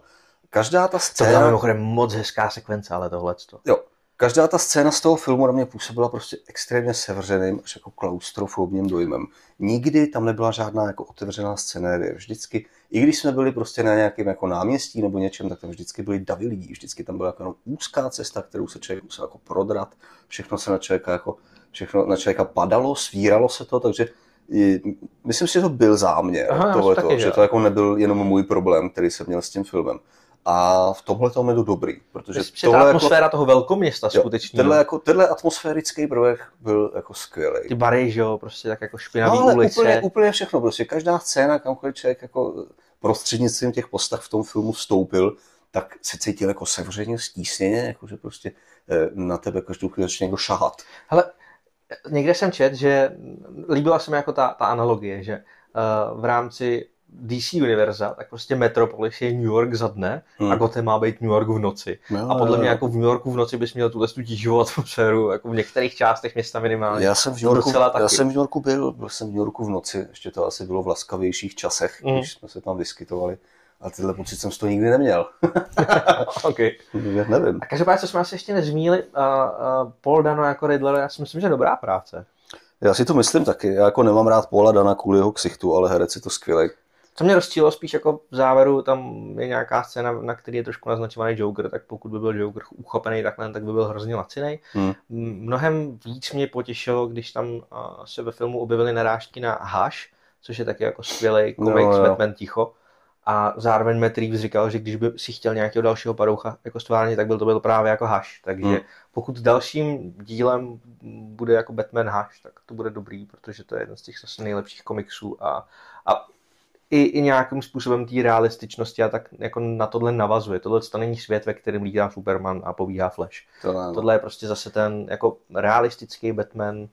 Každá ta scéna... To je mimochodem moc hezká sekvence, ale tohle. Jo, každá ta scéna z toho filmu na mě působila prostě extrémně sevřeným, až jako klaustrofobním dojmem. Nikdy tam nebyla žádná jako otevřená scénérie. Vždycky, i když jsme byli prostě na nějakém jako náměstí nebo něčem, tak tam vždycky byly davy lidí. Vždycky tam byla jako úzká cesta, kterou se člověk musel jako prodrat. Všechno se na člověka jako, všechno na člověka padalo, svíralo se to, takže myslím si, že to byl záměr, Aha, tohleto, že to jako nebyl jenom můj problém, který jsem měl s tím filmem. A v tomhle tom je to dobrý, protože Myslím, tohle ta jako- atmosféra jako, toho velkoměsta jo, skutečně. Tenhle, jako, tenhle atmosférický prvek byl jako skvělý. Ty bary, že jo, prostě tak jako špinavý no, ale ulice. Úplně, úplně všechno, prostě každá scéna, kamkoliv člověk jako prostřednictvím těch postav v tom filmu vstoupil, tak se cítil jako sevřeně, stísněně, jako že prostě eh, na tebe každou chvíli začne někdo šahat. Hele, někde jsem čet, že líbila se mi jako ta, ta analogie, že uh, v rámci DC univerza, tak prostě Metropolis je New York za dne hmm. a Gotham má být New York v noci. No, a podle mě jako v New Yorku v noci bys měl tuhle tu tíživou atmosféru, jako v některých částech města minimálně. Já jsem v New Yorku, já jsem v New Yorku byl, byl jsem v New Yorku v noci, ještě to asi bylo v laskavějších časech, hmm. když jsme se tam vyskytovali. A tyhle pocit jsem z toho nikdy neměl. ok. Já nevím. A každopádně, co jsme asi ještě nezmínili, uh, uh, Paul Dano jako Riddler, já si myslím, že dobrá práce. Já si to myslím taky. Já jako nemám rád Paula Dana kvůli jeho ksichtu, ale herec je to skvělý. Co mě rozčílo spíš jako v závěru, tam je nějaká scéna, na který je trošku naznačovaný Joker, tak pokud by byl Joker uchopený takhle, tak by byl hrozně laciný. Hmm. Mnohem víc mě potěšilo, když tam se ve filmu objevily narážky na Hush, což je taky jako skvělý komik no, s Batman ticho. A zároveň Matt Reeves říkal, že když by si chtěl nějakého dalšího paroucha jako stvárně, tak byl to byl právě jako Hush. Takže hmm. pokud dalším dílem bude jako Batman Hush, tak to bude dobrý, protože to je jeden z těch zase nejlepších komiksů a, a i, i nějakým způsobem té realističnosti a tak jako na tohle navazuje. Tohle to není svět, ve kterém lítá Superman a pobíhá Flash. To ne, Tohle je prostě zase ten jako realistický Batman,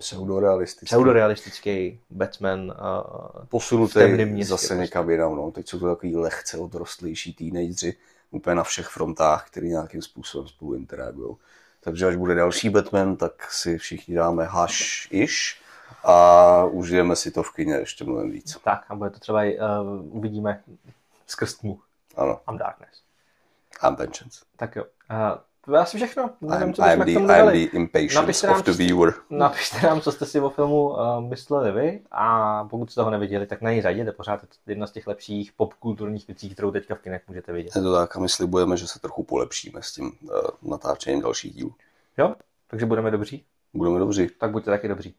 Pseudorealistický. Pseudorealistický Batman. Uh, Posunutý zase prostě. někam jinam. No. Teď jsou to takový lehce odrostlejší teenageři úplně na všech frontách, který nějakým způsobem spolu interagují. Takže až bude další Batman, tak si všichni dáme hash-ish a užijeme si to v kině ještě mnohem víc. Tak a bude to třeba i, uh, uvidíme skrz tmu. Ano. I'm Darkness. I'm Vengeance. Tak jo. Uh, to je asi všechno. Nevím, I'm, co I'm, the, I'm the impatience napište nám, of the viewer. Napište nám, co jste si o filmu uh, mysleli vy a pokud jste ho neviděli, tak na něj řadě, pořád je to jedna z těch lepších popkulturních věcí, kterou teďka v kinech můžete vidět. Je to tak a my slibujeme, že se trochu polepšíme s tím uh, natáčením dalších dílů. Jo, takže budeme dobří? Budeme dobří. Tak buďte taky dobří.